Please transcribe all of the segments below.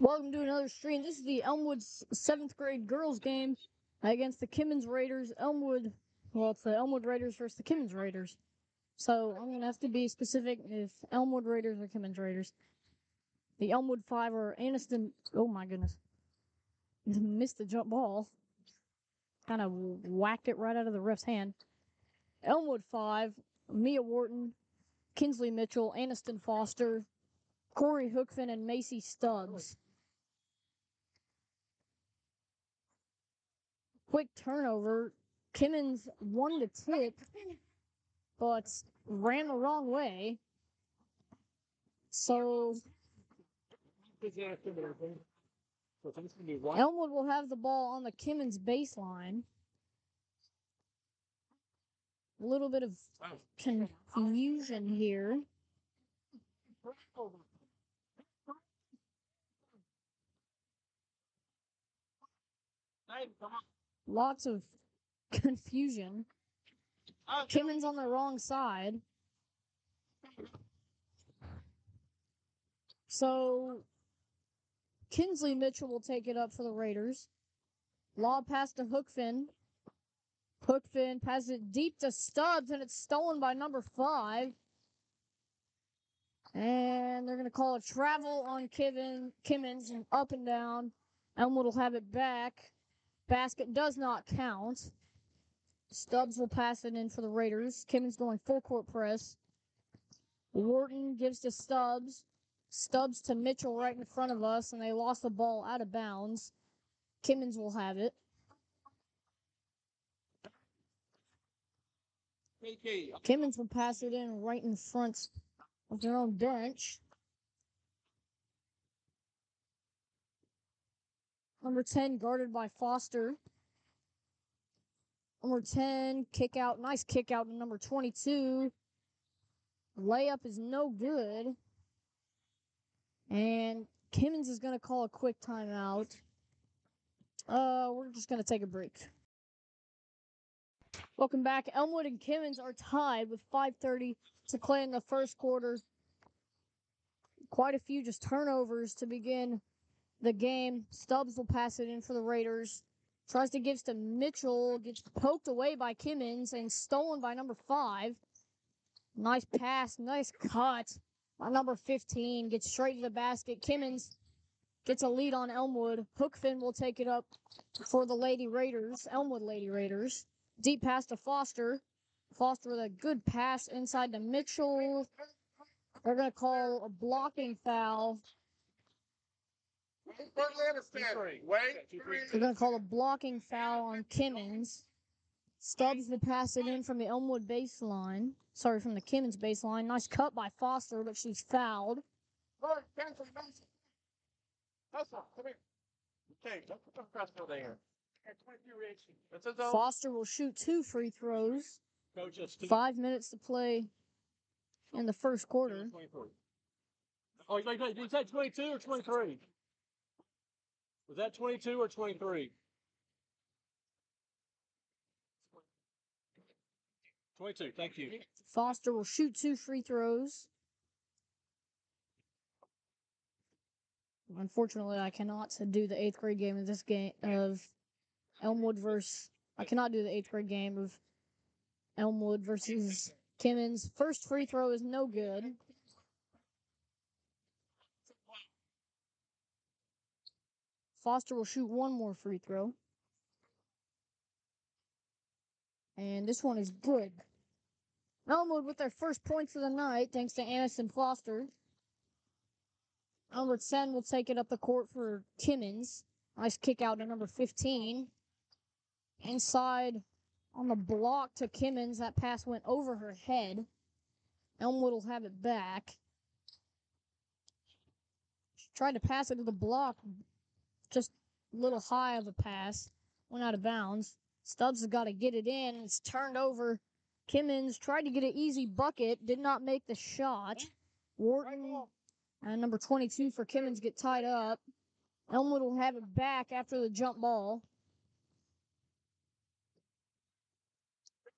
Welcome to another stream. This is the Elmwood seventh grade girls game against the Kimmons Raiders. Elmwood, well, it's the Elmwood Raiders versus the Kimmons Raiders. So I'm gonna have to be specific if Elmwood Raiders or Kimmons Raiders. The Elmwood Five are Aniston. Oh my goodness, missed the jump ball. Kind of whacked it right out of the ref's hand. Elmwood Five, Mia Wharton, Kinsley Mitchell, Aniston Foster, Corey Hookfin, and Macy Stubbs. Quick turnover. Kimmons won the tip, but ran the wrong way. So Elmwood will have the ball on the Kimmons baseline. A little bit of confusion here. Lots of confusion. Oh, Kimmons on the wrong side. So Kinsley Mitchell will take it up for the Raiders. Lob pass to Hookfin. Hookfin passes it deep to Stubbs, and it's stolen by number five. And they're going to call a travel on Kivin, Kimmons and up and down. Elmwood will have it back. Basket does not count. Stubbs will pass it in for the Raiders. Kimmons going full court press. Wharton gives to Stubbs. Stubbs to Mitchell right in front of us, and they lost the ball out of bounds. Kimmons will have it. Kimmons will pass it in right in front of their own bench. Number 10 guarded by Foster. Number 10 kick out. Nice kick out to number 22. Layup is no good. And Kimmons is going to call a quick timeout. Uh, we're just going to take a break. Welcome back. Elmwood and Kimmons are tied with 5:30 to play in the first quarter. Quite a few just turnovers to begin the game. Stubbs will pass it in for the Raiders. Tries to give to Mitchell, gets poked away by Kimmons and stolen by number five. Nice pass, nice cut. by number 15 gets straight to the basket. Kimmons gets a lead on Elmwood. Hookfin will take it up for the Lady Raiders, Elmwood Lady Raiders. Deep pass to Foster. Foster with a good pass inside to Mitchell. They're going to call a blocking foul. They're going to call a blocking foul on Kimmons. Stubbs will pass it in from the Elmwood baseline. Sorry, from the Kimmons baseline. Nice cut by Foster, but she's fouled. Okay, don't put the pressure there. Foster will shoot two free throws. Coach, it's two- Five minutes to play in the first quarter. Oh, you you- you said 22 or 23? Was that 22 or 23? 22, thank you. Foster will shoot two free throws. Unfortunately, I cannot do the eighth grade game of this game of Elmwood versus. I cannot do the eighth grade game of Elmwood versus Kimmons. First free throw is no good. Foster will shoot one more free throw. And this one is good. Elmwood with their first points of the night, thanks to Aniston Foster. Elmwood Sen will take it up the court for Kimmons. Nice kick out to number 15. Inside on the block to Kimmons. That pass went over her head. Elmwood will have it back. She tried to pass it to the block. Just a little high of a pass. Went out of bounds. Stubbs has got to get it in. It's turned over. Kimmons tried to get an easy bucket. Did not make the shot. Wharton and number 22 for Kimmons get tied up. Elmwood will have it back after the jump ball.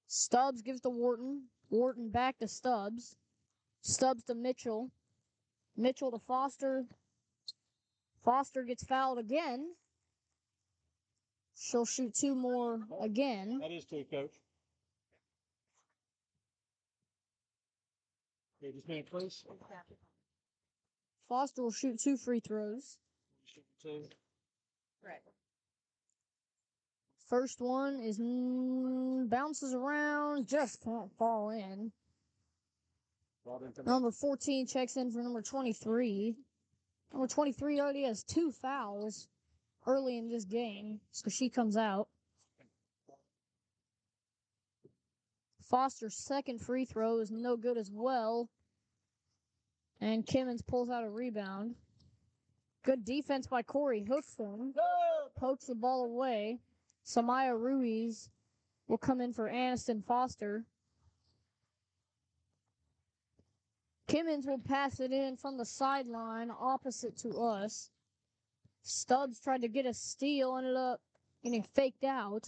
Stubbs gives to Wharton. Wharton back to Stubbs. Stubbs to Mitchell. Mitchell to Foster. Foster gets fouled again. She'll shoot two more again. That is two, coach. Okay, just a minute, please. Foster will shoot two free throws. Shoot Two. First one is mm, bounces around, just can't fall in. Brought in from Number 14 checks in for number 23. Number 23 already has two fouls early in this game, so she comes out. Foster's second free throw is no good as well. And Kimmons pulls out a rebound. Good defense by Corey Hookson. Pokes the ball away. Samaya Ruiz will come in for Aniston Foster. Kimmons will pass it in from the sideline opposite to us. Stubbs tried to get a steal, ended up getting faked out.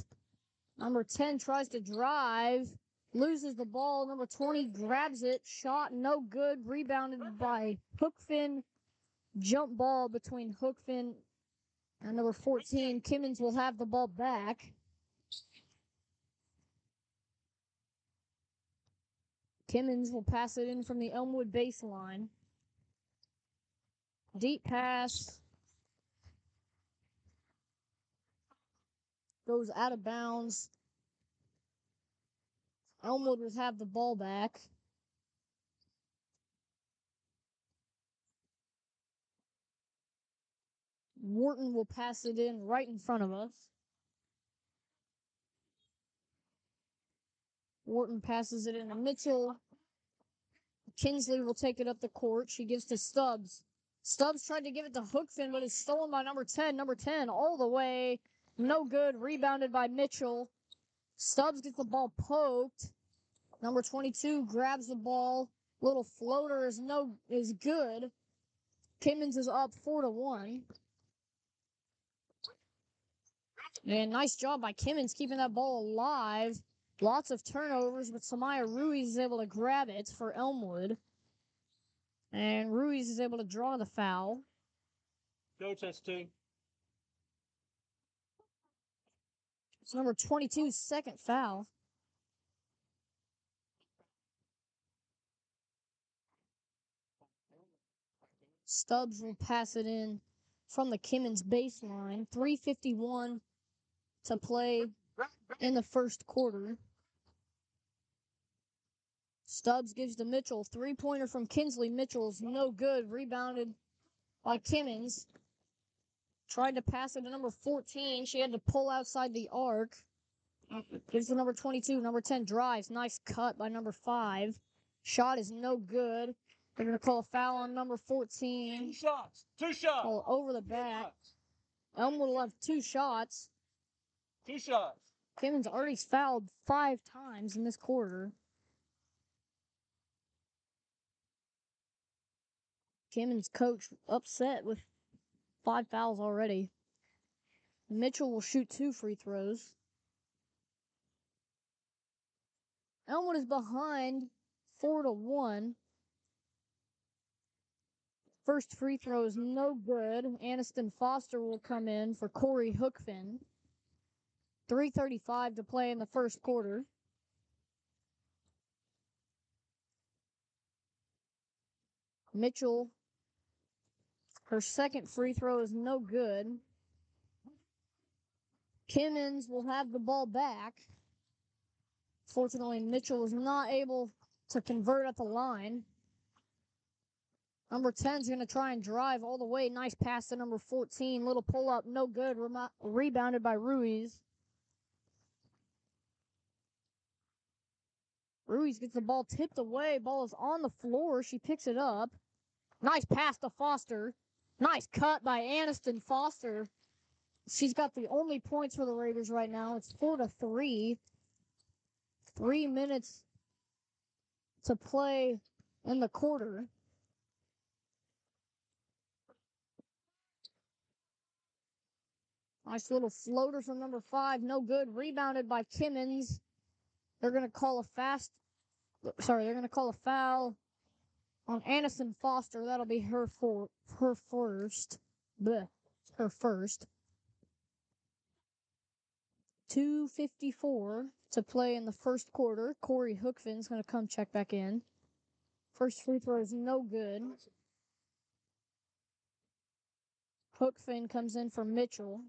Number 10 tries to drive, loses the ball. Number 20 grabs it, shot no good, rebounded by Hookfin. Jump ball between Hookfin and number 14. Kimmons will have the ball back. Kimmons will pass it in from the Elmwood baseline. Deep pass. Goes out of bounds. Elmwood will have the ball back. Wharton will pass it in right in front of us. Wharton passes it in to Mitchell. Kinsley will take it up the court. She gives to Stubbs. Stubbs tried to give it to Hookfin, but it's stolen by number 10. Number 10 all the way. No good. Rebounded by Mitchell. Stubbs gets the ball poked. Number 22 grabs the ball. Little floater is no is good. Kimmons is up four to one. And nice job by Kimmons keeping that ball alive. Lots of turnovers, but Samaya Ruiz is able to grab it for Elmwood. And Ruiz is able to draw the foul. Go two. It's number 22's second foul. Stubbs will pass it in from the Kimmons baseline. 351 to play in the first quarter. Stubbs gives to Mitchell. Three pointer from Kinsley. Mitchell's no good. Rebounded by Kimmons. Tried to pass it to number 14. She had to pull outside the arc. Gives to number 22. Number 10 drives. Nice cut by number 5. Shot is no good. They're going to call a foul on number 14. Two shots. Two shots. Over the back. Elmwood will have two shots. Two shots. Kimmons already fouled five times in this quarter. Kimmons coach upset with five fouls already. Mitchell will shoot two free throws. Elmwood is behind four to one. First free throw is no good. Aniston Foster will come in for Corey Hookfin. 3.35 to play in the first quarter. Mitchell, her second free throw is no good. Kimmons will have the ball back. Fortunately, Mitchell was not able to convert at the line. Number 10 is going to try and drive all the way. Nice pass to number 14. Little pull up, no good. Remo- rebounded by Ruiz. Ruiz gets the ball tipped away. Ball is on the floor. She picks it up. Nice pass to Foster. Nice cut by Aniston Foster. She's got the only points for the Raiders right now. It's four to three. Three minutes to play in the quarter. Nice little floater from number five. No good. Rebounded by Kimmons. They're going to call a fast. Sorry, they're going to call a foul on Aniston Foster. That'll be her for her first. bleh, her first. 254 to play in the first quarter. Corey Hookfin's going to come check back in. First free throw is no good. Hookfin comes in for Mitchell.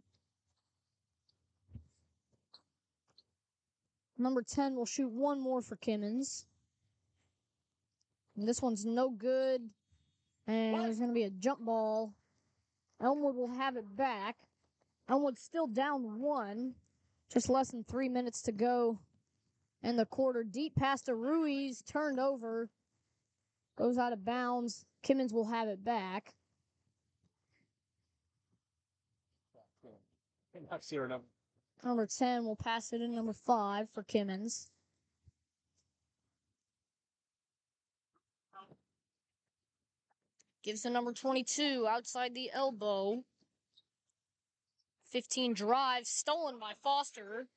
Number 10 will shoot one more for Kimmons. And this one's no good. And there's going to be a jump ball. Elmwood will have it back. Elmwood's still down one. Just less than three minutes to go in the quarter. Deep pass to Ruiz, turned over, goes out of bounds. Kimmons will have it back. I see her number. Number 10 will pass it in number 5 for Kimmons. Gives to number 22 outside the elbow. 15 drives stolen by Foster.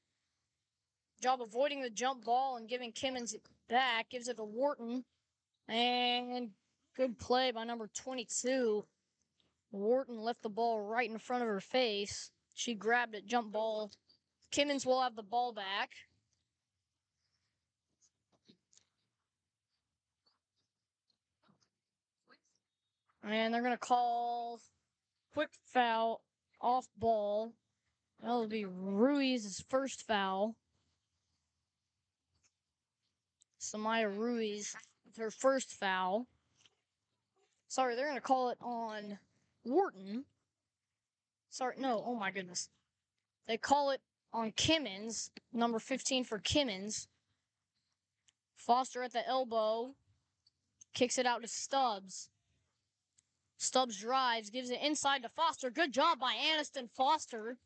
Job avoiding the jump ball and giving Kimmons it back. Gives it to Wharton. And good play by number 22. Wharton left the ball right in front of her face. She grabbed it, jump ball. Kimmons will have the ball back. And they're going to call quick foul off ball. That'll be Ruiz's first foul. Samaya Ruiz, her first foul. Sorry, they're going to call it on Wharton. Sorry, no, oh my goodness. They call it on Kimmons, number 15 for Kimmons. Foster at the elbow, kicks it out to Stubbs. Stubbs drives, gives it inside to Foster. Good job by Aniston Foster.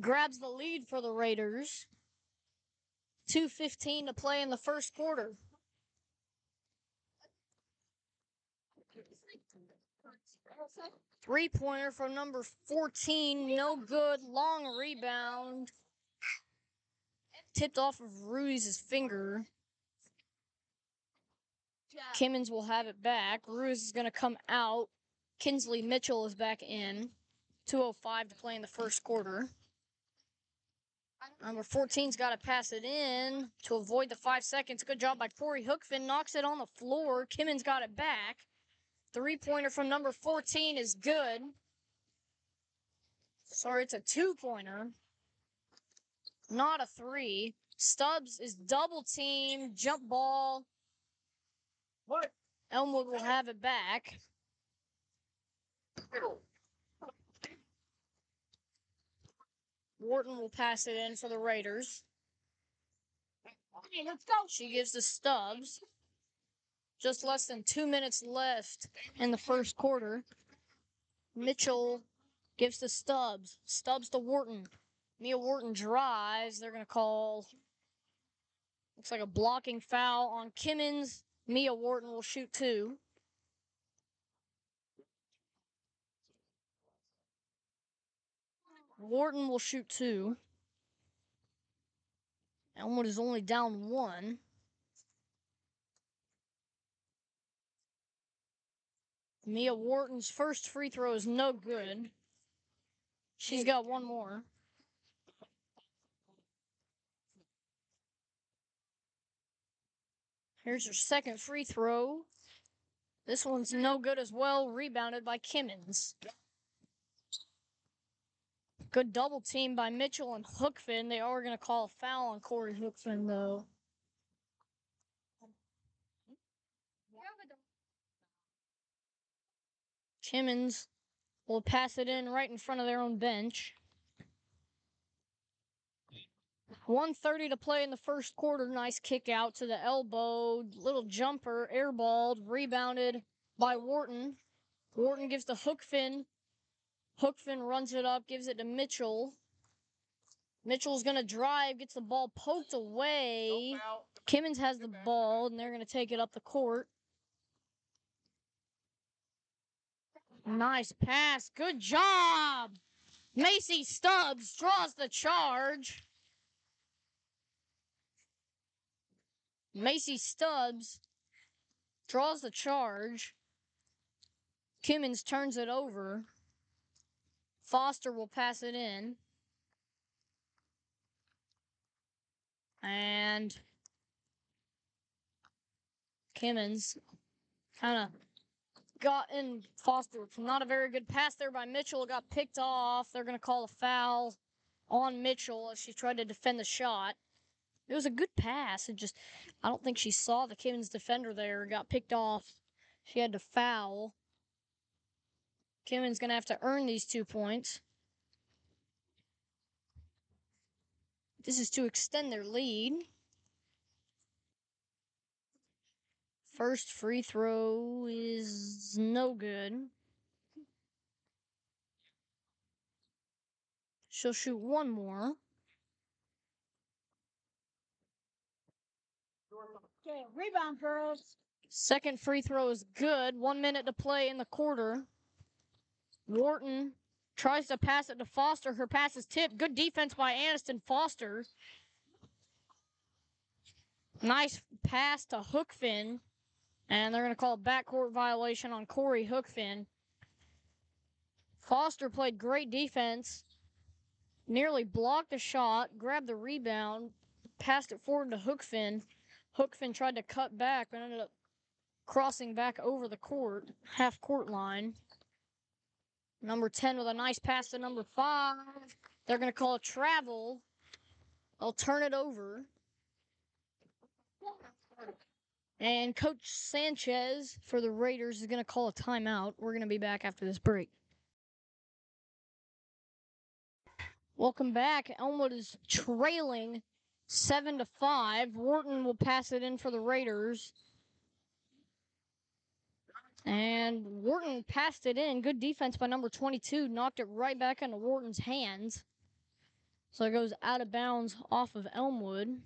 Grabs the lead for the Raiders. 2.15 to play in the first quarter. Three pointer from number 14. No good. Long rebound. Tipped off of Ruiz's finger. Kimmons will have it back. Ruiz is going to come out. Kinsley Mitchell is back in. 2.05 to play in the first quarter. Number 14's got to pass it in to avoid the five seconds. Good job by Corey Hookfin. Knocks it on the floor. Kimmons got it back. Three pointer from number 14 is good. Sorry, it's a two pointer. Not a three. Stubbs is double team. Jump ball. What? Elmwood will have it back. Wharton will pass it in for the Raiders. Okay, let's go. She gives to Stubbs. Just less than two minutes left in the first quarter. Mitchell gives to Stubbs. Stubbs to Wharton. Mia Wharton drives. They're going to call. Looks like a blocking foul on Kimmons. Mia Wharton will shoot two. Wharton will shoot two. Elmwood is only down one. Mia Wharton's first free throw is no good. She's got one more. Here's her second free throw. This one's no good as well, rebounded by Kimmons. Good double team by Mitchell and Hookfin. They are going to call a foul on Corey Hookfin, though. Kimmons will pass it in right in front of their own bench. 130 to play in the first quarter. Nice kick out to the elbow. Little jumper, airballed, rebounded by Wharton. Wharton gives to Hookfin. Hookfin runs it up, gives it to Mitchell. Mitchell's going to drive, gets the ball poked away. Kimmons has the ball, and they're going to take it up the court. Nice pass. Good job. Macy Stubbs draws the charge. Macy Stubbs draws the charge. Kimmons turns it over. Foster will pass it in. And Kimmons kind of got in Foster. Not a very good pass there by Mitchell. It got picked off. They're going to call a foul on Mitchell as she tried to defend the shot. It was a good pass. It just, I don't think she saw the Kimmons defender there. Got picked off. She had to foul. Kimmons going to have to earn these two points. This is to extend their lead. First free throw is no good. She'll shoot one more. Okay, rebound, girls. Second free throw is good. One minute to play in the quarter. Wharton tries to pass it to Foster. Her pass is tipped. Good defense by Aniston Foster. Nice pass to Hookfin. And they're going to call a backcourt violation on Corey Hookfin. Foster played great defense. Nearly blocked a shot, grabbed the rebound, passed it forward to Hookfin. Hookfin tried to cut back, but ended up crossing back over the court, half court line. Number 10 with a nice pass to number 5. They're going to call a travel. I'll turn it over. And Coach Sanchez for the Raiders is going to call a timeout. We're going to be back after this break. Welcome back. Elmwood is trailing 7 to 5. Wharton will pass it in for the Raiders. And Wharton passed it in. Good defense by number 22. Knocked it right back into Wharton's hands. So it goes out of bounds off of Elmwood.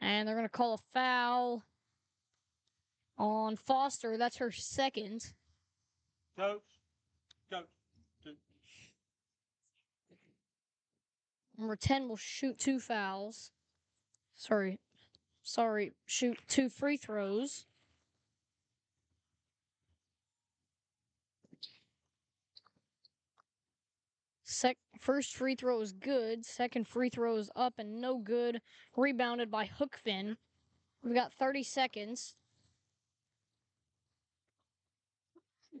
And they're going to call a foul on Foster. That's her second. Coach. Coach. Number 10 will shoot two fouls. Sorry. Sorry. Shoot two free throws. Sec- first free throw is good. Second free throw is up and no good. Rebounded by Hookfin. We've got 30 seconds.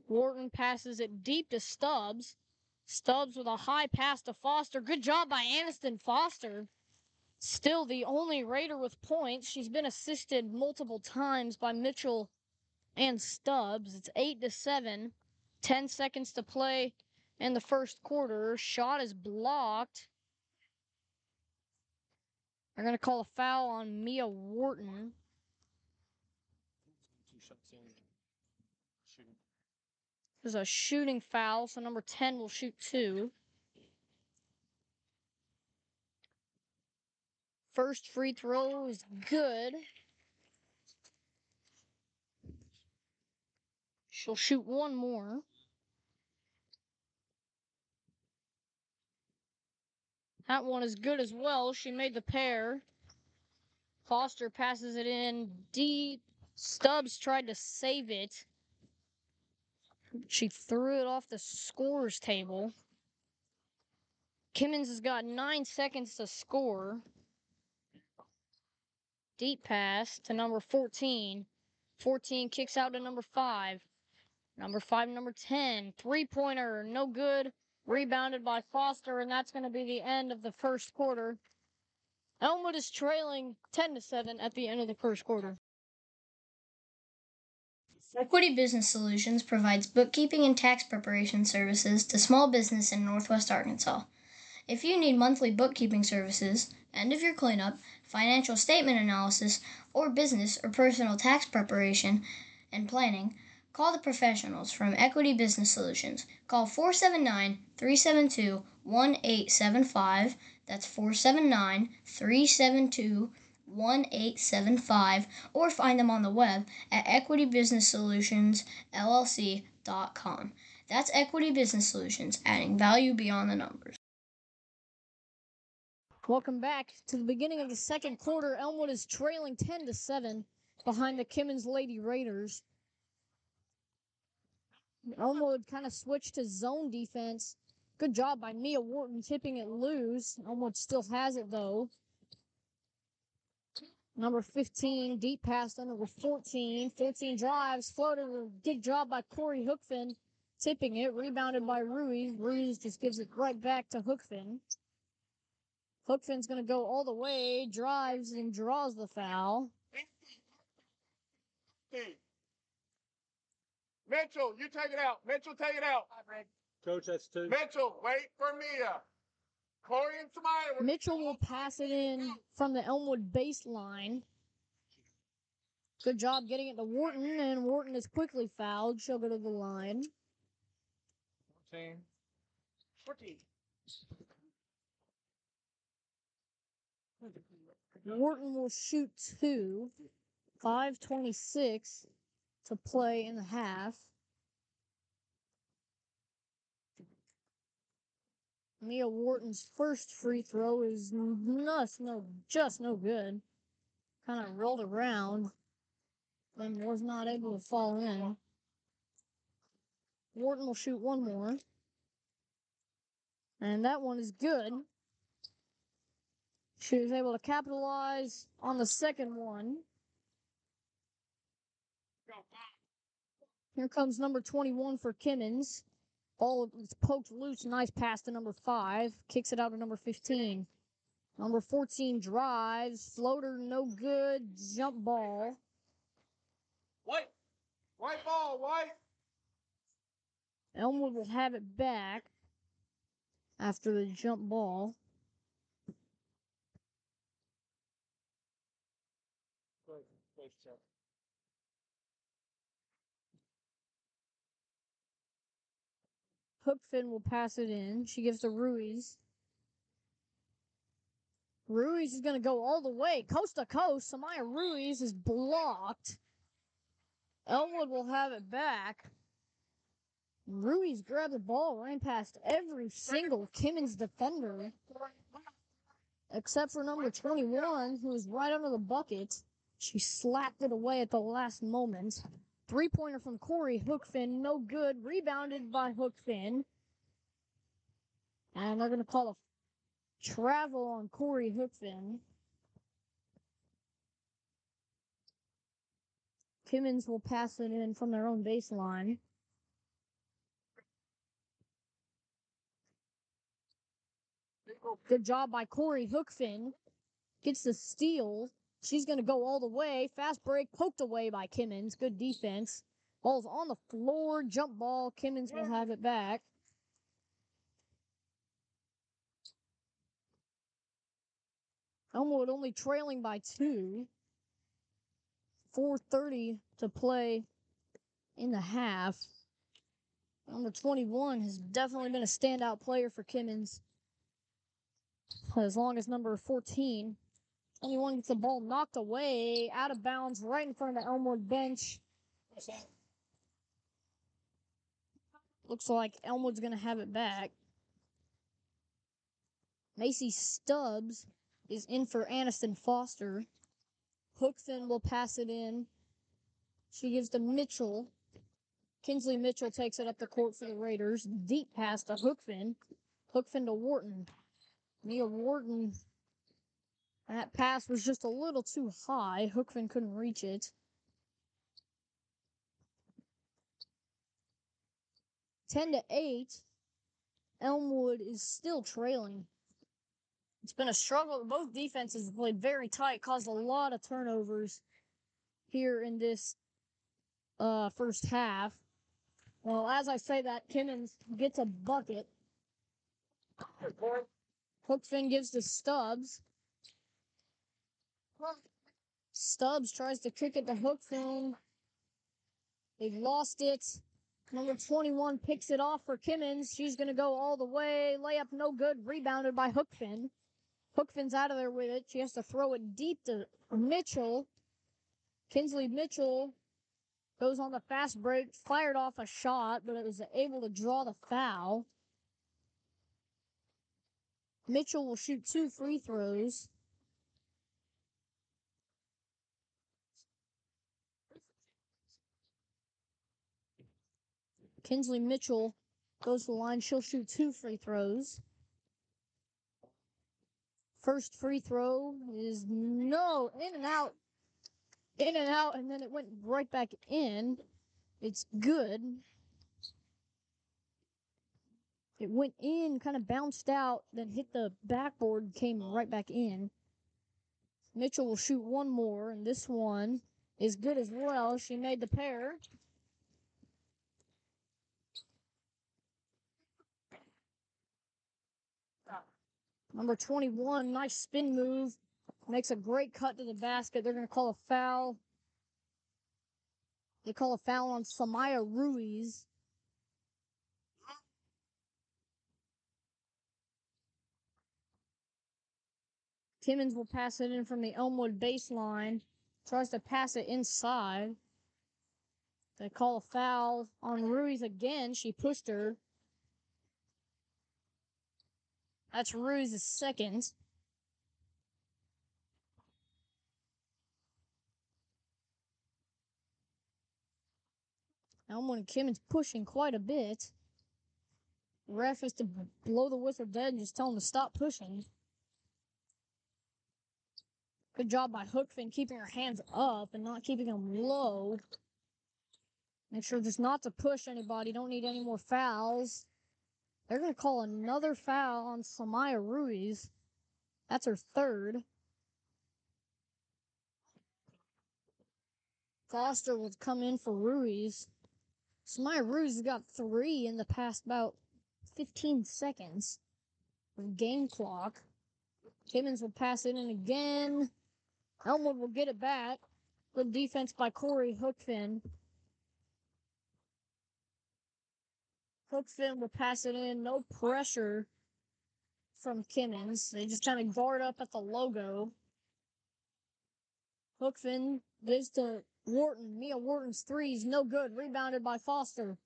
Wharton passes it deep to Stubbs. Stubbs with a high pass to Foster. Good job by Aniston Foster. Still the only Raider with points. She's been assisted multiple times by Mitchell and Stubbs. It's 8 to 7. 10 seconds to play in the first quarter. Shot is blocked. They're going to call a foul on Mia Wharton. There's a shooting foul, so number 10 will shoot two. First free throw is good. She'll shoot one more. That one is good as well. She made the pair. Foster passes it in deep. Stubbs tried to save it. She threw it off the scores table. Kimmons has got nine seconds to score. Deep pass to number 14. 14 kicks out to number 5. Number 5, number 10. Three pointer, no good. Rebounded by Foster, and that's going to be the end of the first quarter. Elmwood is trailing 10 to 7 at the end of the first quarter. Equity Business Solutions provides bookkeeping and tax preparation services to small business in Northwest Arkansas. If you need monthly bookkeeping services, end of year cleanup, financial statement analysis, or business or personal tax preparation and planning, call the professionals from Equity Business Solutions. Call 479 372 1875. That's 479 372 1875 or find them on the web at equitybusinesssolutions.llc.com. That's Equity Business Solutions, adding value beyond the numbers. Welcome back to the beginning of the second quarter. Elmwood is trailing 10 to 7 behind the Kimmons Lady Raiders. Elmwood kind of switched to zone defense. Good job by Mia Wharton tipping it loose. Elmwood still has it though. Number 15, deep pass to number 14. 14 drives, floated. Good job by Corey Hookfin, tipping it. Rebounded by Ruiz. Ruiz just gives it right back to Hookfin. Hookfin's going to go all the way, drives and draws the foul. Mitchell, you take it out. Mitchell, take it out. Coach, that's two. Mitchell, wait for Mia. Corey and Samaya. Mitchell will pass it in from the Elmwood baseline. Good job getting it to Wharton, and Wharton is quickly fouled. She'll go to the line. 14. 14. Wharton will shoot two. 526 to play in the half. Mia Wharton's first free throw is just no, just no good. Kind of rolled around and was not able to fall in. Wharton will shoot one more. And that one is good. She was able to capitalize on the second one. Here comes number 21 for Kimmons. Ball is poked loose. Nice pass to number 5. Kicks it out to number 15. Number 14 drives. Floater no good. Jump ball. White. White ball, white. Elmwood will have it back after the jump ball. Hookfin will pass it in. She gives to Ruiz. Ruiz is going to go all the way, coast to coast. Samaya Ruiz is blocked. Elmwood will have it back. Ruiz grabbed the ball, ran past every single Kimmons defender, except for number 21, who was right under the bucket. She slapped it away at the last moment. Three pointer from Corey Hookfin, no good. Rebounded by Hookfin. And they're going to call a travel on Corey Hookfin. Kimmons will pass it in from their own baseline. Good job by Corey Hookfin. Gets the steal. She's going to go all the way. Fast break, poked away by Kimmons. Good defense. Ball's on the floor. Jump ball. Kimmons will have it back. Elmwood only trailing by two. 4.30 to play in the half. Number 21 has definitely been a standout player for Kimmins. As long as number 14 Anyone gets the ball knocked away, out of bounds, right in front of the Elmwood bench. Looks like Elmwood's going to have it back. Macy Stubbs is in for Aniston Foster. Hookfin will pass it in. She gives to Mitchell. Kinsley Mitchell takes it up the court for the Raiders. Deep pass to Hookfin. Hookfin to Wharton. Mia Wharton that pass was just a little too high. Hookfin couldn't reach it. Ten to eight. Elmwood is still trailing. It's been a struggle. Both defenses have played very tight, caused a lot of turnovers here in this uh, first half. Well, as I say that, Kimmons gets a bucket. Hookfin gives to Stubbs. Stubbs tries to kick it to Hookfin. They've lost it. Number 21 picks it off for Kimmons. She's going to go all the way. Layup no good. Rebounded by Hookfin. Hookfin's out of there with it. She has to throw it deep to Mitchell. Kinsley Mitchell goes on the fast break, fired off a shot, but it was able to draw the foul. Mitchell will shoot two free throws. Kinsley Mitchell goes to the line. She'll shoot two free throws. First free throw is no in and out, in and out, and then it went right back in. It's good. It went in, kind of bounced out, then hit the backboard, came right back in. Mitchell will shoot one more, and this one is good as well. She made the pair. Number 21, nice spin move. Makes a great cut to the basket. They're going to call a foul. They call a foul on Samaya Ruiz. Kimmons will pass it in from the Elmwood baseline. Tries to pass it inside. They call a foul on Ruiz again. She pushed her. That's Ruiz's second. i'm Elmwood and Kimmons pushing quite a bit. Ref has to blow the whistle dead and just tell him to stop pushing. Good job by Hookfin keeping her hands up and not keeping them low. Make sure just not to push anybody. Don't need any more fouls. They're going to call another foul on Samaya Ruiz. That's her third. Foster will come in for Ruiz. Samaya Ruiz got three in the past about 15 seconds of game clock. Kimmons will pass it in again. Elmwood will get it back. Good defense by Corey Hookfin. Hookfin will pass it in. No pressure from Kimmons. They just kind of guard up at the logo. Hookfin gives to Wharton. Mia Wharton's three is no good. Rebounded by Foster.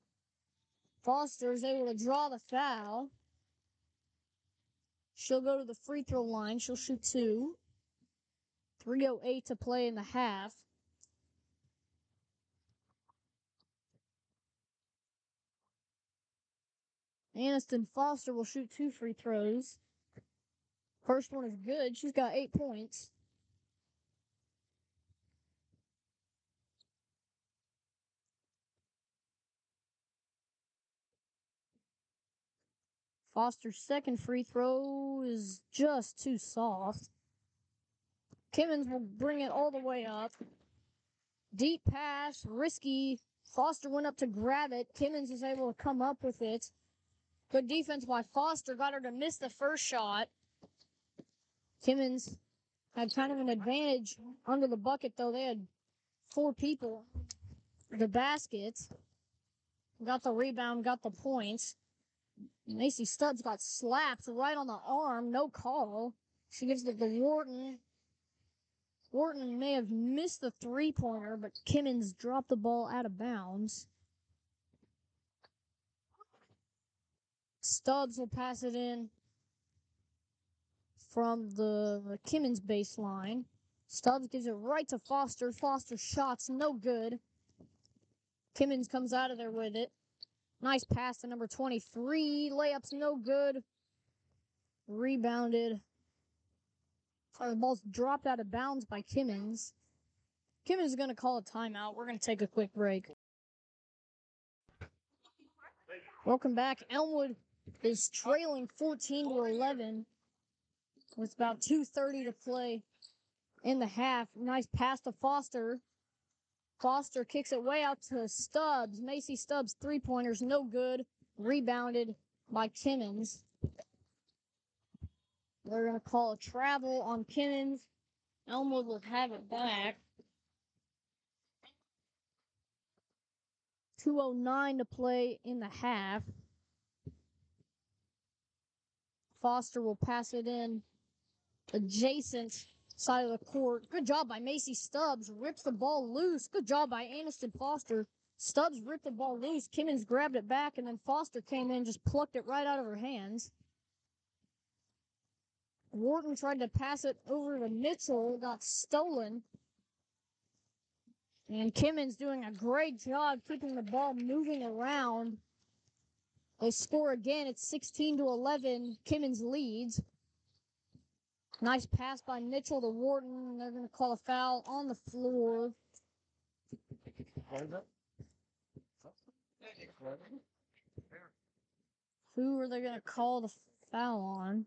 Foster is able to draw the foul. She'll go to the free throw line. She'll shoot two. 308 to play in the half. Aniston Foster will shoot two free throws. First one is good. She's got eight points. Foster's second free throw is just too soft. Kimmons will bring it all the way up. Deep pass, risky. Foster went up to grab it. Kimmons is able to come up with it. Good defense by Foster. Got her to miss the first shot. Kimmons had kind of an advantage under the bucket, though. They had four people. The basket. Got the rebound, got the points. Macy Stubbs got slapped right on the arm. No call. She gives it to Wharton. Wharton may have missed the three pointer, but Kimmons dropped the ball out of bounds. Stubbs will pass it in from the Kimmons baseline. Stubbs gives it right to Foster. Foster shots no good. Kimmons comes out of there with it. Nice pass to number 23. Layups no good. Rebounded. Sorry, the ball's dropped out of bounds by Kimmons. Kimmons is going to call a timeout. We're going to take a quick break. Welcome back. Elmwood is trailing 14 to 11 with about 2.30 to play in the half. Nice pass to Foster. Foster kicks it way out to Stubbs. Macy Stubbs, three pointers, no good. Rebounded by Kimmons. They're going to call a travel on Kimmons. Elmwood will have it back. 209 to play in the half. Foster will pass it in adjacent side of the court. Good job by Macy Stubbs. Rips the ball loose. Good job by Aniston Foster. Stubbs ripped the ball loose. Kimmons grabbed it back, and then Foster came in, just plucked it right out of her hands. Wharton tried to pass it over to Mitchell, got stolen. And Kimmons doing a great job keeping the ball moving around They score again. It's 16 to 11. Kimmons leads. Nice pass by Mitchell to Wharton. They're going to call a foul on the floor. Who are they going to call the foul on?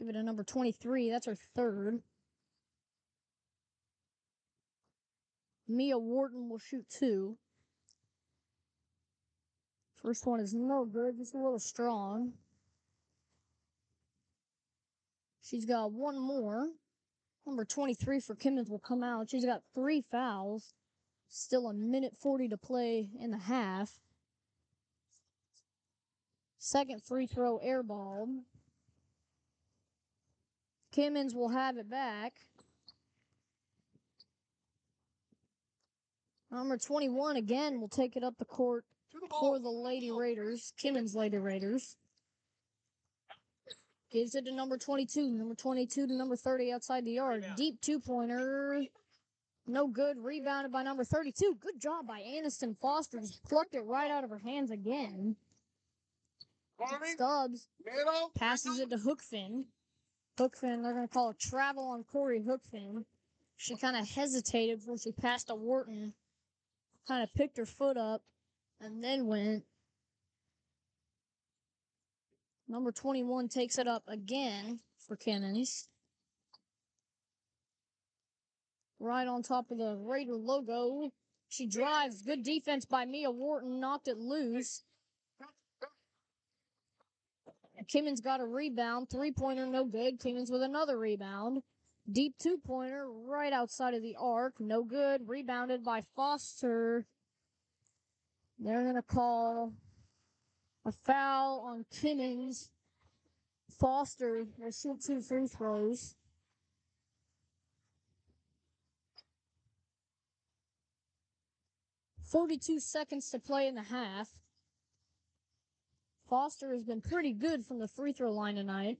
Give it a number 23. That's her third. Mia Wharton will shoot two. First one is no good, just a little strong. She's got one more. Number 23 for Kimmons will come out. She's got three fouls. Still a minute 40 to play in the half. Second free throw airball. Kimmons will have it back. Number 21 again will take it up the court for the Lady Raiders, Kimmons Lady Raiders. Gives it to number 22. Number 22 to number 30 outside the yard. Deep two pointer. No good. Rebounded by number 32. Good job by Aniston Foster. Just plucked it right out of her hands again. Stubbs passes it to Hookfin. Hookfin, they're going to call a travel on Corey Hookfin. She kind of hesitated before she passed to Wharton. Kind of picked her foot up and then went. Number 21 takes it up again for Kimmons. Right on top of the Raider logo. She drives. Good defense by Mia Wharton. Knocked it loose. Kimmons got a rebound. Three pointer, no good. Kimmons with another rebound. Deep two pointer, right outside of the arc. No good. Rebounded by Foster. They're going to call a foul on Kimmons. Foster will shoot two free throws. Forty-two seconds to play in the half. Foster has been pretty good from the free throw line tonight.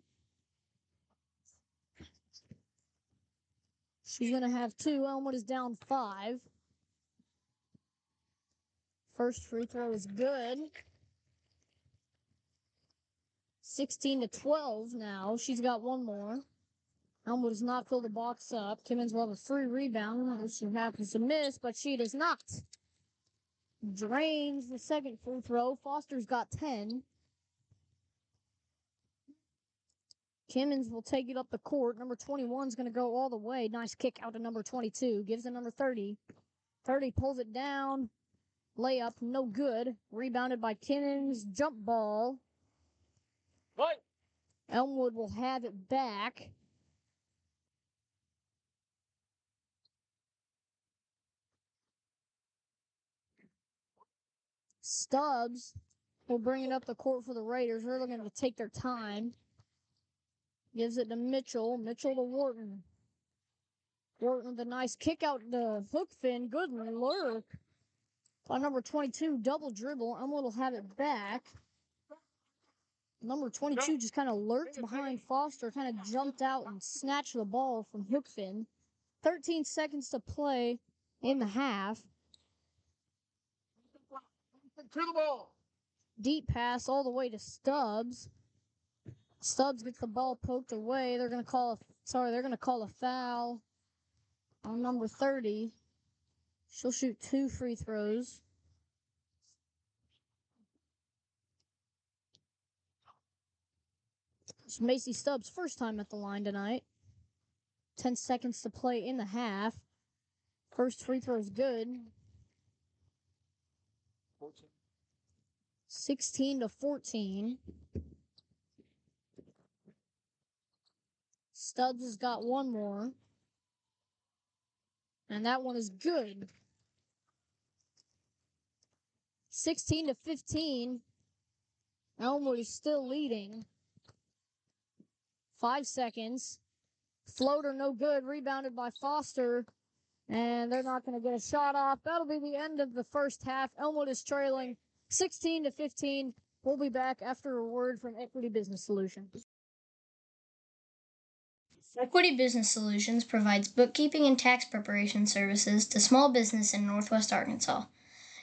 She's gonna have two. Elmwood is down five. First free throw is good. 16 to 12 now. She's got one more. Elmwood does not fill the box up. Kimmons will have a free rebound, she happens to miss, but she does not. Drains the second free throw. Foster's got 10. Kimmons will take it up the court. Number 21 is going to go all the way. Nice kick out to number 22. Gives it number 30. 30 pulls it down. Layup, no good. Rebounded by Kimmons. Jump ball. What? Elmwood will have it back. Stubbs will bring it up the court for the Raiders. They're looking to take their time. Gives it to Mitchell. Mitchell to Wharton. Wharton with a nice kick out to Hookfin. Good lurk. By number 22, double dribble. Elmwood will have it back. Number 22 just kind of lurked behind Foster, kind of jumped out and snatched the ball from Hookfin. 13 seconds to play in the half. To the ball. Deep pass all the way to Stubbs. Stubbs gets the ball poked away. They're gonna call a sorry, they're gonna call a foul on number 30. She'll shoot two free throws. It's Macy Stubbs' first time at the line tonight. 10 seconds to play in the half. First free throw is good. 16 to 14. Stubbs has got one more. And that one is good. 16 to 15. Elmwood is still leading. Five seconds. Floater no good. Rebounded by Foster. And they're not going to get a shot off. That'll be the end of the first half. Elmwood is trailing 16 to 15. We'll be back after a word from Equity Business Solutions. Equity Business Solutions provides bookkeeping and tax preparation services to small business in Northwest Arkansas.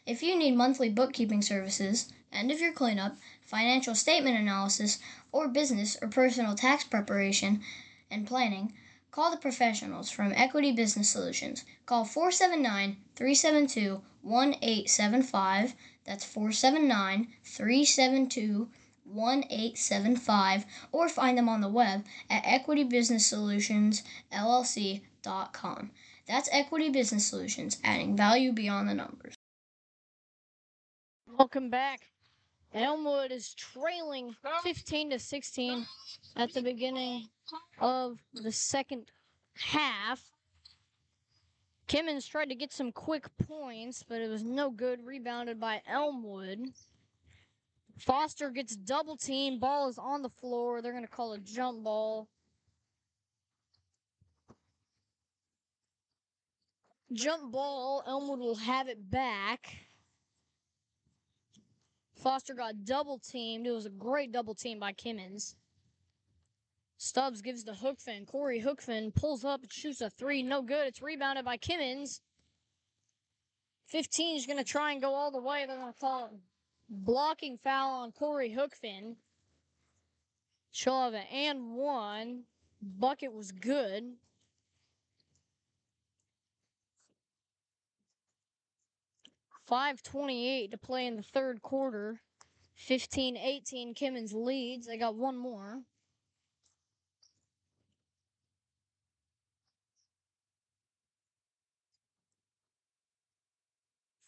If you need monthly bookkeeping services, end of year cleanup, financial statement analysis, or business or personal tax preparation and planning, call the professionals from Equity Business Solutions. Call 479 372 1875. That's 479 372 1875. Or find them on the web at equitybusinesssolutions.llc.com. That's Equity Business Solutions, adding value beyond the numbers. Welcome back. Elmwood is trailing 15 to 16 at the beginning of the second half. Kimmons tried to get some quick points, but it was no good. Rebounded by Elmwood. Foster gets double team. Ball is on the floor. They're going to call a jump ball. Jump ball. Elmwood will have it back. Foster got double teamed. It was a great double team by Kimmons. Stubbs gives the Hookfin. Corey Hookfin pulls up and shoots a three. No good. It's rebounded by Kimmons. 15 is going to try and go all the way. They're going to call it blocking foul on Corey Hookfin. She'll have an and one. Bucket was good. Five twenty-eight to play in the third quarter. 15-18, Kimmons leads. They got one more.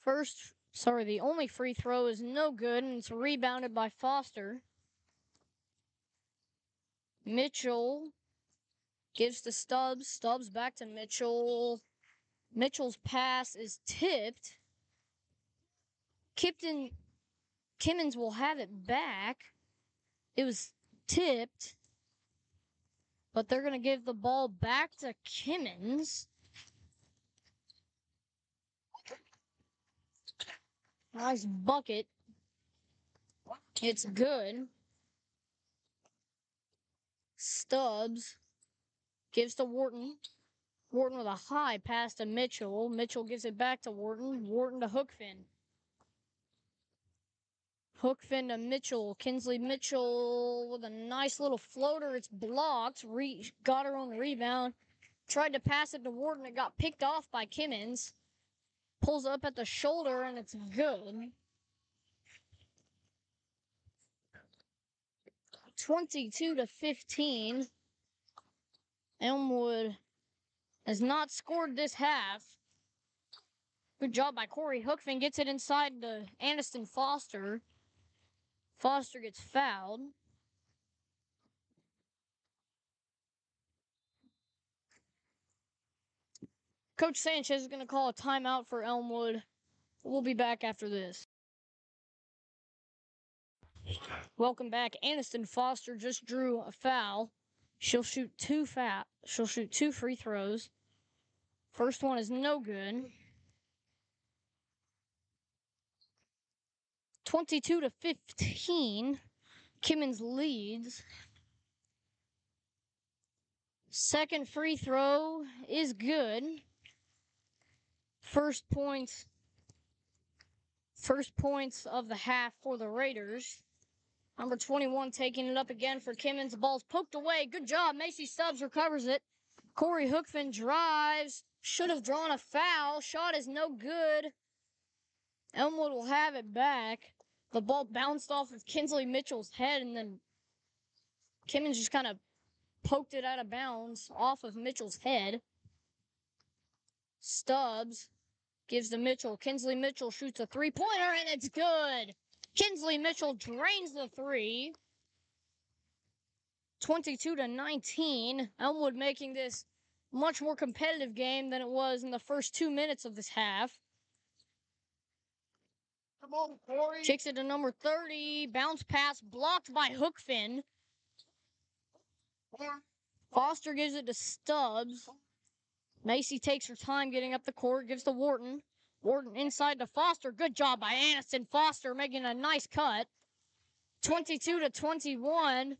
First, sorry, the only free throw is no good, and it's rebounded by Foster. Mitchell gives to Stubbs. Stubbs back to Mitchell. Mitchell's pass is tipped. Kipton Kimmons will have it back. It was tipped. But they're going to give the ball back to Kimmons. Nice bucket. It's good. Stubbs gives to Wharton. Wharton with a high pass to Mitchell. Mitchell gives it back to Wharton. Wharton to Hookfin. Hookfin to Mitchell. Kinsley Mitchell with a nice little floater. It's blocked. Re- got her the rebound. Tried to pass it to Wharton. It got picked off by Kimmons. Pulls up at the shoulder and it's good. 22 to 15. Elmwood has not scored this half. Good job by Corey Hookfin. Gets it inside to Aniston Foster. Foster gets fouled. Coach Sanchez is going to call a timeout for Elmwood. We'll be back after this. Welcome back. Aniston Foster just drew a foul. She'll shoot two foul. She'll shoot two free throws. First one is no good. 22 to 15. Kimmons leads. Second free throw is good. First points first points of the half for the Raiders. Number 21 taking it up again for Kimmons. The ball's poked away. Good job. Macy Stubbs recovers it. Corey Hookfin drives. Should have drawn a foul. Shot is no good. Elmwood will have it back. The ball bounced off of Kinsley Mitchell's head, and then Kimmons just kind of poked it out of bounds off of Mitchell's head. Stubbs gives to Mitchell. Kinsley Mitchell shoots a three pointer, and it's good. Kinsley Mitchell drains the three. 22 to 19. Elmwood making this much more competitive game than it was in the first two minutes of this half. Come on, Corey. Kicks it to number 30. Bounce pass blocked by Hookfin. Foster gives it to Stubbs. Macy takes her time getting up the court, gives to Wharton. Wharton inside to Foster. Good job by Aniston Foster making a nice cut. 22 to 21.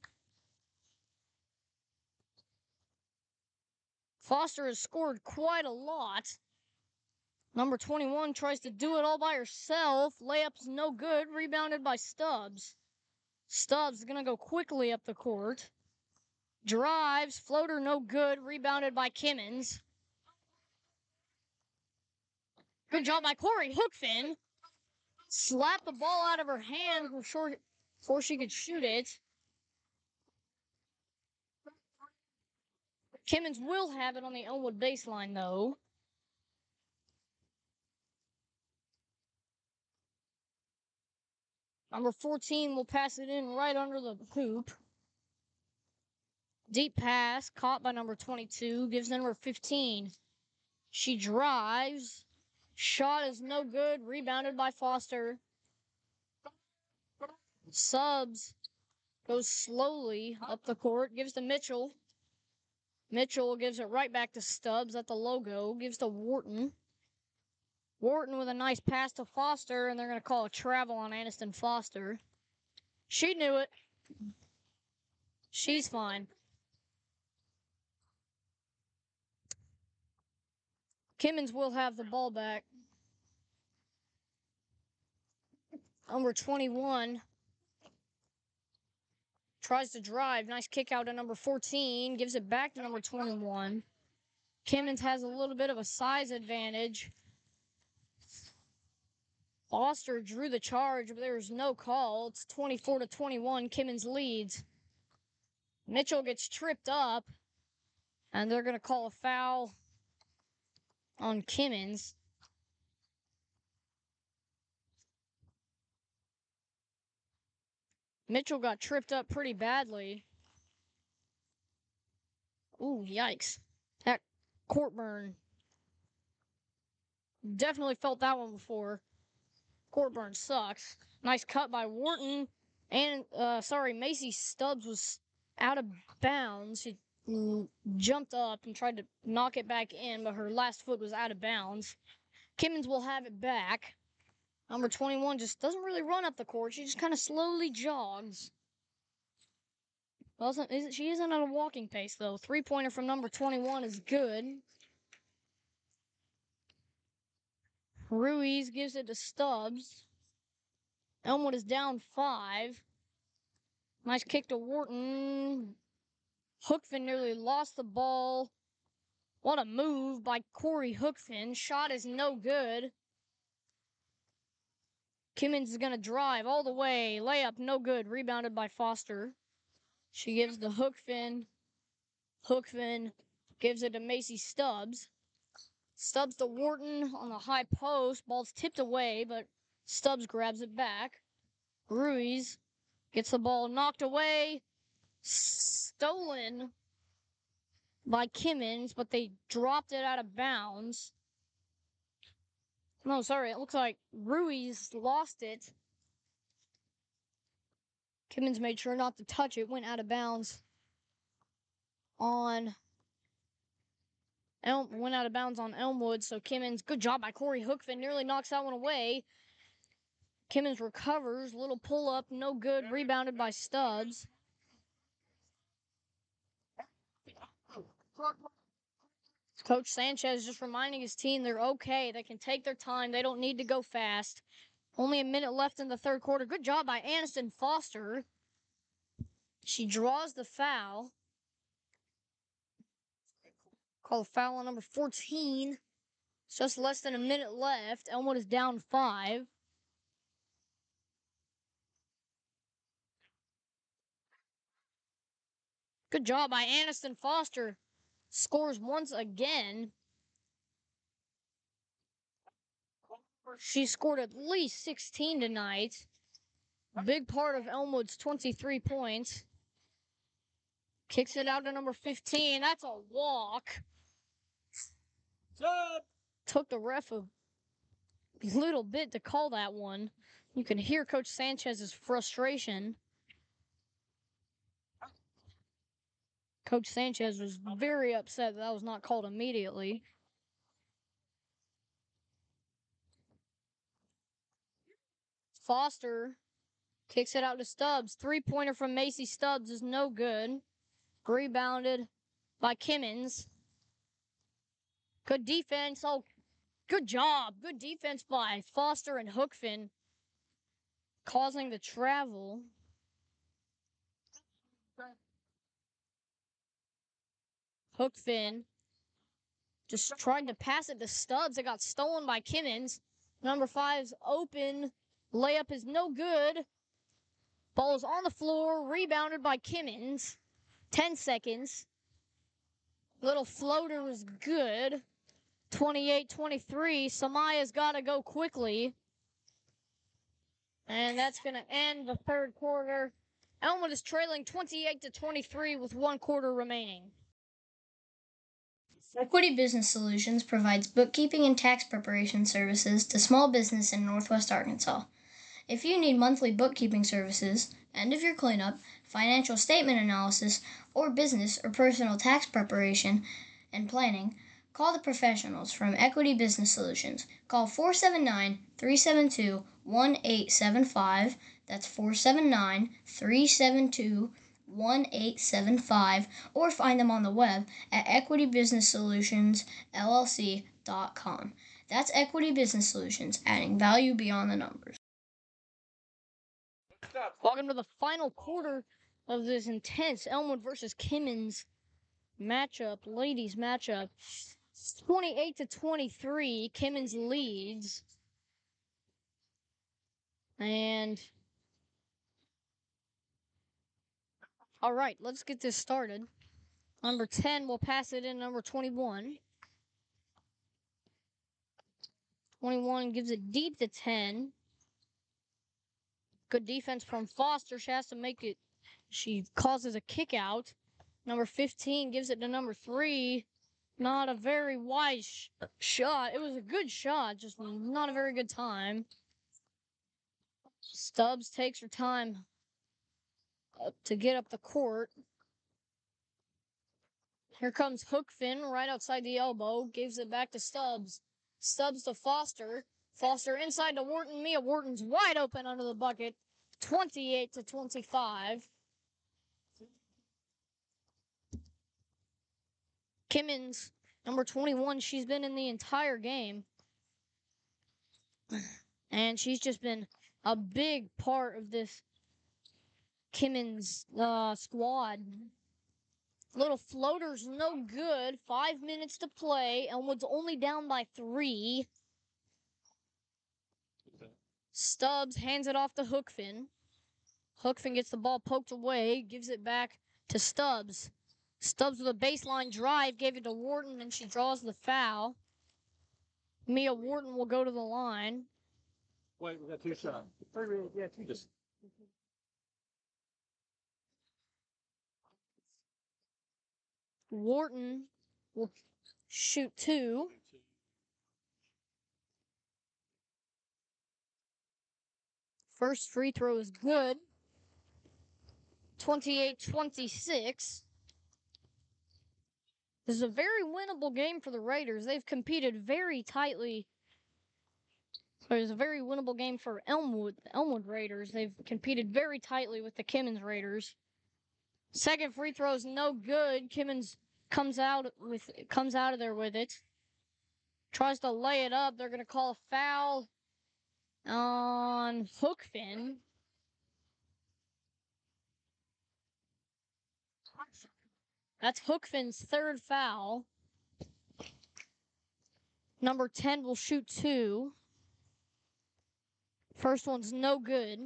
Foster has scored quite a lot. Number 21 tries to do it all by herself. Layup's no good. Rebounded by Stubbs. Stubbs is going to go quickly up the court. Drives. Floater no good. Rebounded by Kimmons. Good job by Corey Hookfin. Slap the ball out of her hand before, before she could shoot it. Kimmons will have it on the Elmwood baseline, though. Number 14 will pass it in right under the hoop. Deep pass, caught by number 22, gives number 15. She drives. Shot is no good, rebounded by Foster. Stubbs goes slowly up the court, gives to Mitchell. Mitchell gives it right back to Stubbs at the logo, gives to Wharton. Wharton with a nice pass to Foster, and they're going to call a travel on Aniston Foster. She knew it. She's fine. Kimmons will have the ball back. Number 21 tries to drive. Nice kick out to number 14. Gives it back to number 21. Kimmons has a little bit of a size advantage. Foster drew the charge, but there was no call. It's 24 to 21. Kimmons leads. Mitchell gets tripped up, and they're going to call a foul on Kimmons. Mitchell got tripped up pretty badly. Ooh, yikes. That court burn. Definitely felt that one before. Court burn sucks. Nice cut by Wharton. And, uh, sorry, Macy Stubbs was out of bounds. She jumped up and tried to knock it back in, but her last foot was out of bounds. Kimmons will have it back. Number 21 just doesn't really run up the court. She just kind of slowly jogs. Isn't she isn't at a walking pace though. Three pointer from number 21 is good. Ruiz gives it to Stubbs. Elmwood is down five. Nice kick to Wharton. Hookfin nearly lost the ball. What a move by Corey Hookfin. Shot is no good. Kimmons is going to drive all the way. Layup, no good. Rebounded by Foster. She gives the Hookfin. Hookfin gives it to Macy Stubbs. Stubbs to Wharton on the high post. Ball's tipped away, but Stubbs grabs it back. Ruiz gets the ball knocked away. Stolen by Kimmons, but they dropped it out of bounds. No, sorry, it looks like Ruiz lost it. Kimmons made sure not to touch it, went out of bounds on Elm went out of bounds on Elmwood, so Kimmons, good job by Corey Hookfin, nearly knocks that one away. Kimmons recovers, little pull up, no good, rebounded by Stubbs. Coach Sanchez just reminding his team they're okay. They can take their time. They don't need to go fast. Only a minute left in the third quarter. Good job by Aniston Foster. She draws the foul. Call foul on number 14. It's just less than a minute left. Elmwood is down five. Good job by Aniston Foster. Scores once again. She scored at least 16 tonight. A big part of Elmwood's 23 points. Kicks it out to number 15. That's a walk. Took the ref a little bit to call that one. You can hear Coach Sanchez's frustration. Coach Sanchez was very upset that, that was not called immediately. Foster kicks it out to Stubbs. Three pointer from Macy Stubbs is no good. Rebounded by Kimmons. Good defense. Oh, Good job. Good defense by Foster and Hookfin, causing the travel. Hookfin just tried to pass it to Stubbs. It got stolen by Kimmons. Number five's open. Layup is no good. Ball is on the floor, rebounded by Kimmons. 10 seconds. Little floater was good. 28 23. Samaya's got to go quickly. And that's going to end the third quarter. Elmwood is trailing 28 to 23 with one quarter remaining. Equity Business Solutions provides bookkeeping and tax preparation services to small business in Northwest Arkansas. If you need monthly bookkeeping services, end of year cleanup, financial statement analysis, or business or personal tax preparation and planning, call the professionals from Equity Business Solutions. Call 479 372 1875. That's 479 372 1875 or find them on the web at equitybusinesssolutionsllc.com. That's Equity Business Solutions, adding value beyond the numbers. Welcome to the final quarter of this intense Elmwood versus Kimmons matchup, ladies matchup. 28 to 23, Kimmons leads. And all right, let's get this started. Number 10 will pass it in number 21. 21 gives it deep to 10. Good defense from Foster. She has to make it. She causes a kick out. Number 15 gives it to number 3. Not a very wise sh- shot. It was a good shot, just not a very good time. Stubbs takes her time to get up the court. Here comes Hook Hookfin right outside the elbow. Gives it back to Stubbs. Stubbs to Foster. Foster inside to Wharton. Mia Wharton's wide open under the bucket. 28 to 25. Kimmons, number 21, she's been in the entire game. And she's just been a big part of this Kimmons uh, squad. Little floater's no good. Five minutes to play. Elmwood's only down by three. Stubbs hands it off to Hookfin. Hookfin gets the ball poked away, gives it back to Stubbs. Stubbs with a baseline drive, gave it to Wharton, and she draws the foul. Mia Wharton will go to the line. Wait, we got two shots. Three, minutes, yeah, two. Just Wharton will shoot two. First free throw is good. 28 26. This is a very winnable game for the Raiders. They've competed very tightly. It was a very winnable game for Elmwood, the Elmwood Raiders. They've competed very tightly with the Kimmons Raiders. Second free throw is no good. Kimmons comes out with comes out of there with it. Tries to lay it up. They're gonna call a foul on Hookfin. That's Hookfin's third foul. Number 10 will shoot two. First one's no good.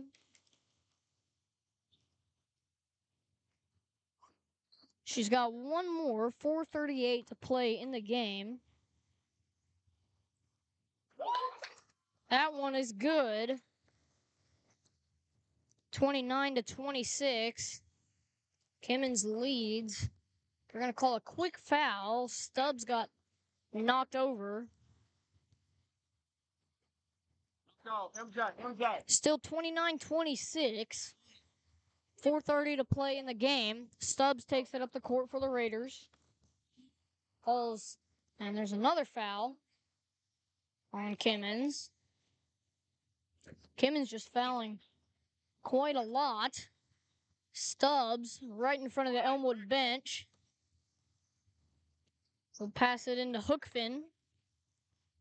She's got one more, 438 to play in the game. That one is good. 29 to 26. Kimmons leads. They're going to call a quick foul. Stubbs got knocked over. go. MJ, MJ. Still 29 26. 4.30 to play in the game. Stubbs takes it up the court for the Raiders. Calls, and there's another foul on Kimmons. Kimmons just fouling quite a lot. Stubbs right in front of the Elmwood bench. Will pass it into Hookfin.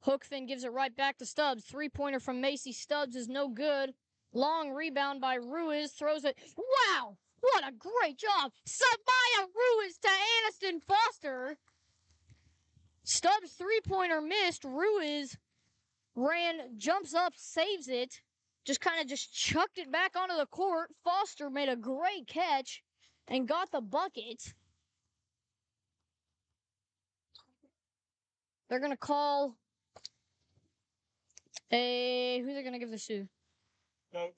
Hookfin gives it right back to Stubbs. Three pointer from Macy Stubbs is no good. Long rebound by Ruiz. Throws it. Wow! What a great job! Samaya Ruiz to Aniston Foster. Stubbs three pointer missed. Ruiz ran, jumps up, saves it. Just kind of just chucked it back onto the court. Foster made a great catch and got the bucket. They're gonna call a who's they gonna give this to? No.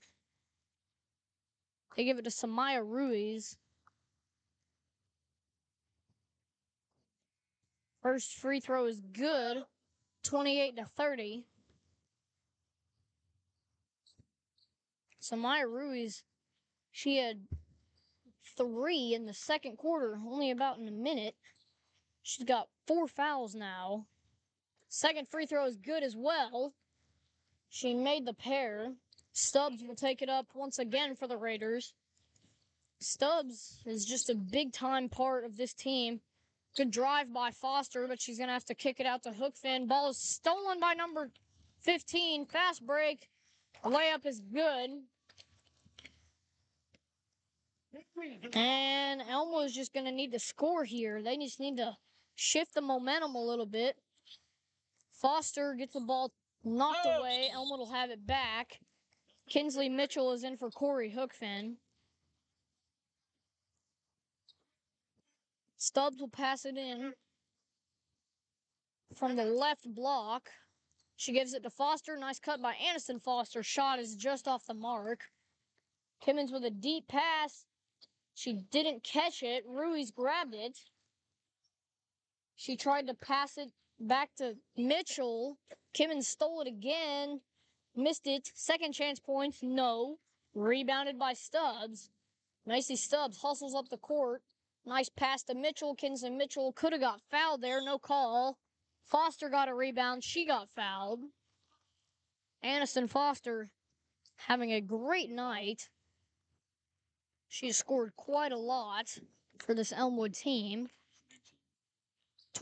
They give it to Samaya Ruiz. First free throw is good. 28 to 30. Samaya Ruiz, she had three in the second quarter, only about in a minute. She's got four fouls now. Second free throw is good as well. She made the pair. Stubbs will take it up once again for the Raiders. Stubbs is just a big time part of this team. Good drive by Foster, but she's going to have to kick it out to Hookfin. Ball is stolen by number 15. Fast break. Layup is good. And Elmo is just going to need to score here. They just need to shift the momentum a little bit. Foster gets the ball knocked oh. away. Elmo will have it back. Kinsley Mitchell is in for Corey Hookfin. Stubbs will pass it in from the left block. She gives it to Foster. Nice cut by Aniston Foster. Shot is just off the mark. Kimmons with a deep pass. She didn't catch it. Ruiz grabbed it. She tried to pass it back to Mitchell. Kimmons stole it again. Missed it. Second chance points. No. Rebounded by Stubbs. Macy Stubbs hustles up the court. Nice pass to Mitchell. Kinsley Mitchell could have got fouled there. No call. Foster got a rebound. She got fouled. Aniston Foster having a great night. She has scored quite a lot for this Elmwood team.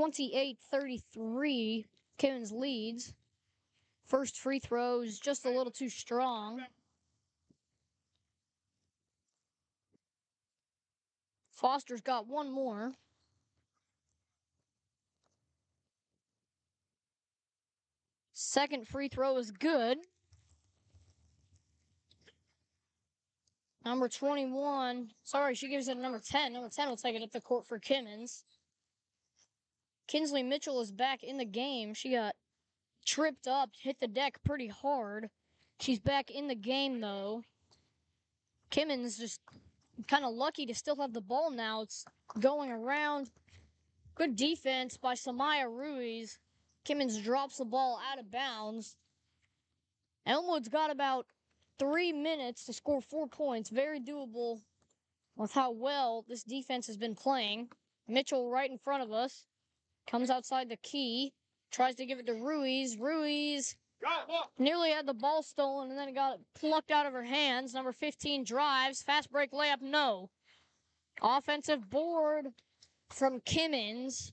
28 33, Kimmons leads. First free throw is just a little too strong. Foster's got one more. Second free throw is good. Number 21. Sorry, she gives it to number 10. Number 10 will take it up the court for Kimmons. Kinsley Mitchell is back in the game. She got tripped up, hit the deck pretty hard. She's back in the game, though. Kimmons just kind of lucky to still have the ball now. It's going around. Good defense by Samaya Ruiz. Kimmons drops the ball out of bounds. Elmwood's got about three minutes to score four points. Very doable with how well this defense has been playing. Mitchell right in front of us. Comes outside the key. Tries to give it to Ruiz. Ruiz nearly had the ball stolen and then it got plucked out of her hands. Number 15 drives. Fast break layup, no. Offensive board from Kimmons.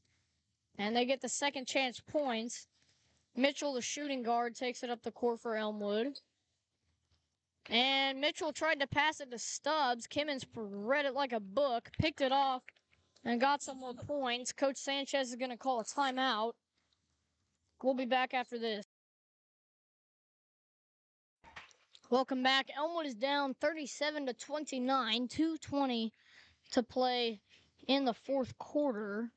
And they get the second chance points. Mitchell, the shooting guard, takes it up the court for Elmwood. And Mitchell tried to pass it to Stubbs. Kimmons read it like a book, picked it off, and got some more points. Coach Sanchez is going to call a timeout. We'll be back after this. Welcome back. Elmwood is down 37 to 29, 220 to play in the fourth quarter.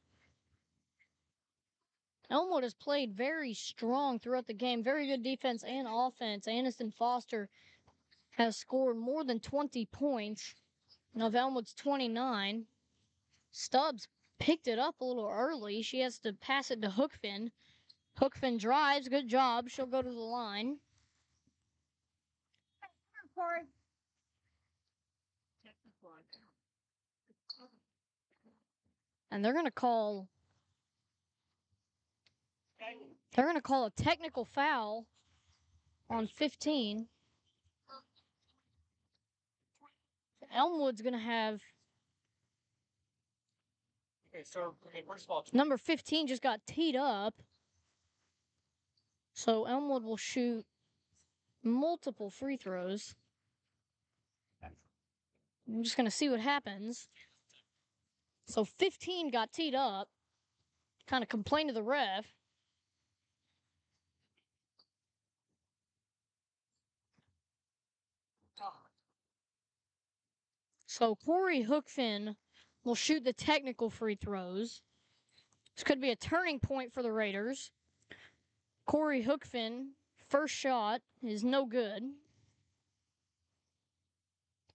Elmwood has played very strong throughout the game. Very good defense and offense. Aniston Foster has scored more than 20 points. Of Elmwood's 29, Stubbs picked it up a little early. She has to pass it to Hookfin. Hookfin drives. Good job. She'll go to the line. And they're going to call. They're going to call a technical foul on 15. Elmwood's going to have Okay, so okay, first of all, number 15 just got teed up. So Elmwood will shoot multiple free throws. I'm just gonna see what happens. So 15 got teed up. Kind of complained to the ref. Oh. So Corey Hookfin will shoot the technical free throws. This could be a turning point for the Raiders. Corey Hookfin, first shot is no good.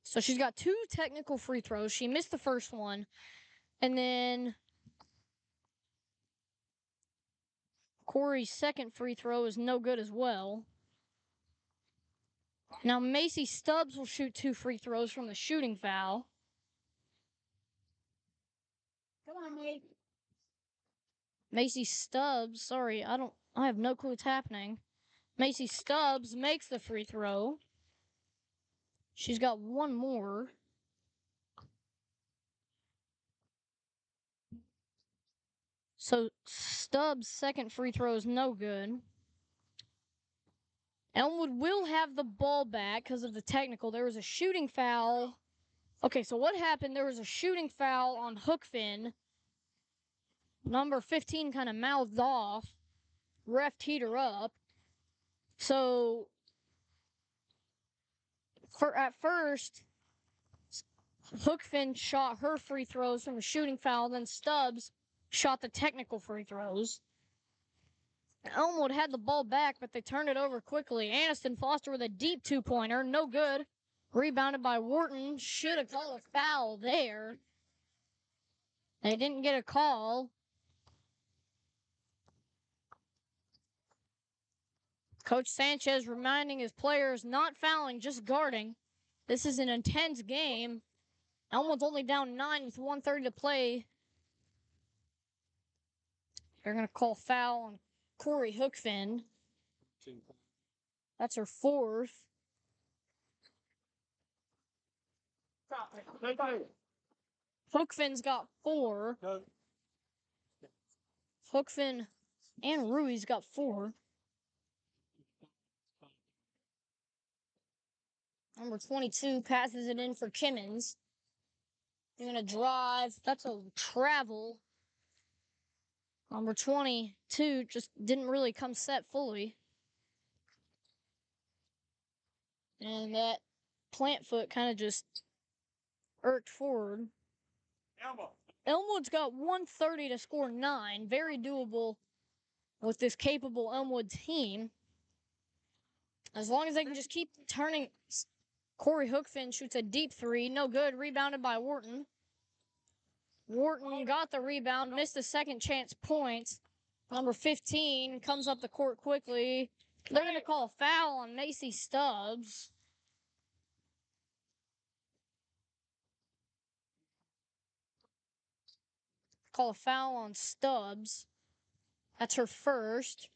So she's got two technical free throws. She missed the first one. And then Corey's second free throw is no good as well. Now Macy Stubbs will shoot two free throws from the shooting foul. Come on, Nate. Macy Stubbs, sorry, I don't I have no clue what's happening. Macy Stubbs makes the free throw. She's got one more. So Stubbs' second free throw is no good. Elmwood will have the ball back because of the technical. There was a shooting foul. Okay, so what happened? There was a shooting foul on Hookfin. Number 15 kind of mouthed off. Ref teed her up. So, for at first, Hookfin shot her free throws from the shooting foul. Then Stubbs shot the technical free throws. Elmwood had the ball back, but they turned it over quickly. Aniston Foster with a deep two pointer, no good. Rebounded by Wharton. Should have called a foul there. They didn't get a call. Coach Sanchez reminding his players not fouling, just guarding. This is an intense game. Elmwood's only down nine with 130 to play. They're going to call foul on Corey Hookfin. That's her fourth. Take it. Hookfin's got four. Go. Hookfin and Rui's got four. Number 22 passes it in for Kimmons. They're going to drive. That's a travel. Number 22 just didn't really come set fully. And that plant foot kind of just irked forward. Elmo. Elmwood's got 130 to score nine. Very doable with this capable Elmwood team. As long as they can just keep turning. Corey Hookfin shoots a deep three. No good. Rebounded by Wharton. Wharton got the rebound, missed the second chance points. Number 15 comes up the court quickly. They're going to call a foul on Macy Stubbs. Call a foul on Stubbs. That's her first.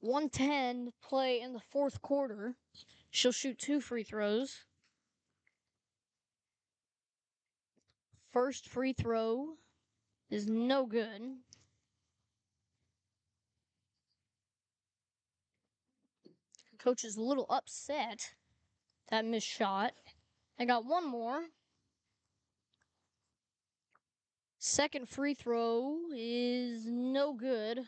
110 play in the fourth quarter. She'll shoot two free throws. First free throw is no good. Coach is a little upset that missed shot. I got one more. Second free throw is no good.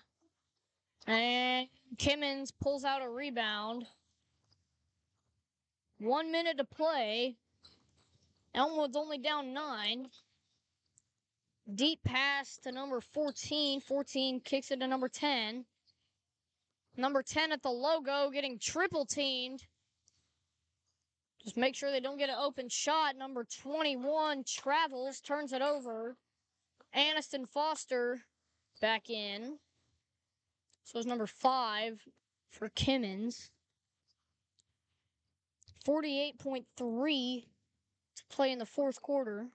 And Kimmons pulls out a rebound. One minute to play. Elmwood's only down nine. Deep pass to number 14. 14 kicks it to number 10. Number 10 at the logo getting triple teamed. Just make sure they don't get an open shot. Number 21 travels, turns it over. Aniston Foster back in. So it's number five for Kimmons. 48.3 to play in the fourth quarter.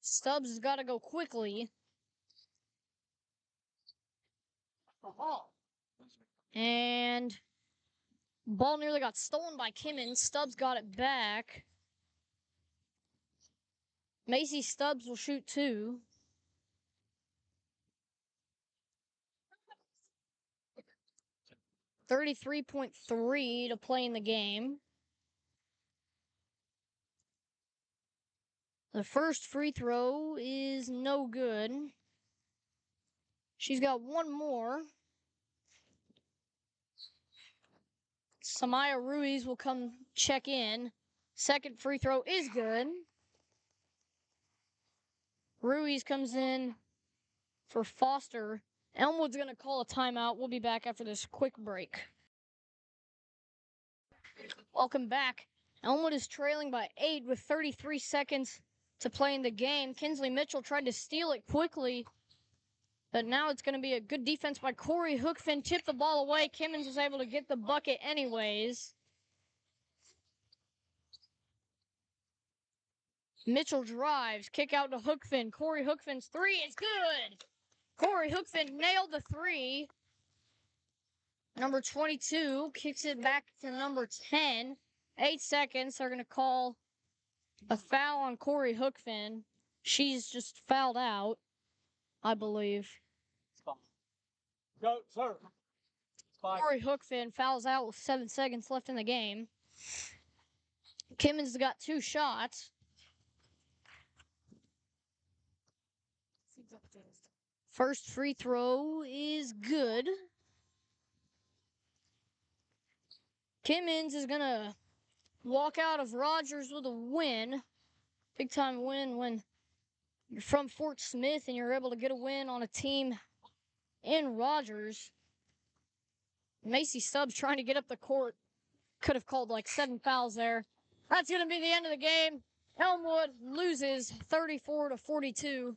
Stubbs has got to go quickly. And ball nearly got stolen by Kimmons. Stubbs got it back. Macy Stubbs will shoot two. 33.3 to play in the game. The first free throw is no good. She's got one more. Samaya Ruiz will come check in. Second free throw is good. Ruiz comes in for Foster. Elmwood's going to call a timeout. We'll be back after this quick break. Welcome back. Elmwood is trailing by eight with 33 seconds to play in the game. Kinsley Mitchell tried to steal it quickly, but now it's going to be a good defense by Corey Hookfin. Tipped the ball away. Kimmons was able to get the bucket anyways. Mitchell drives, kick out to Hookfin. Corey Hookfin's three is good. Corey Hookfin nailed the three. Number 22 kicks it back to number 10. Eight seconds. They're going to call a foul on Corey Hookfin. She's just fouled out, I believe. Go, sir. Corey Hookfin fouls out with seven seconds left in the game. Kimmons got two shots. First free throw is good. Kimmons is going to walk out of Rogers with a win. Big time win when you're from Fort Smith and you're able to get a win on a team in Rogers. Macy Stubbs trying to get up the court. Could have called like seven fouls there. That's going to be the end of the game. Elmwood loses 34 to 42.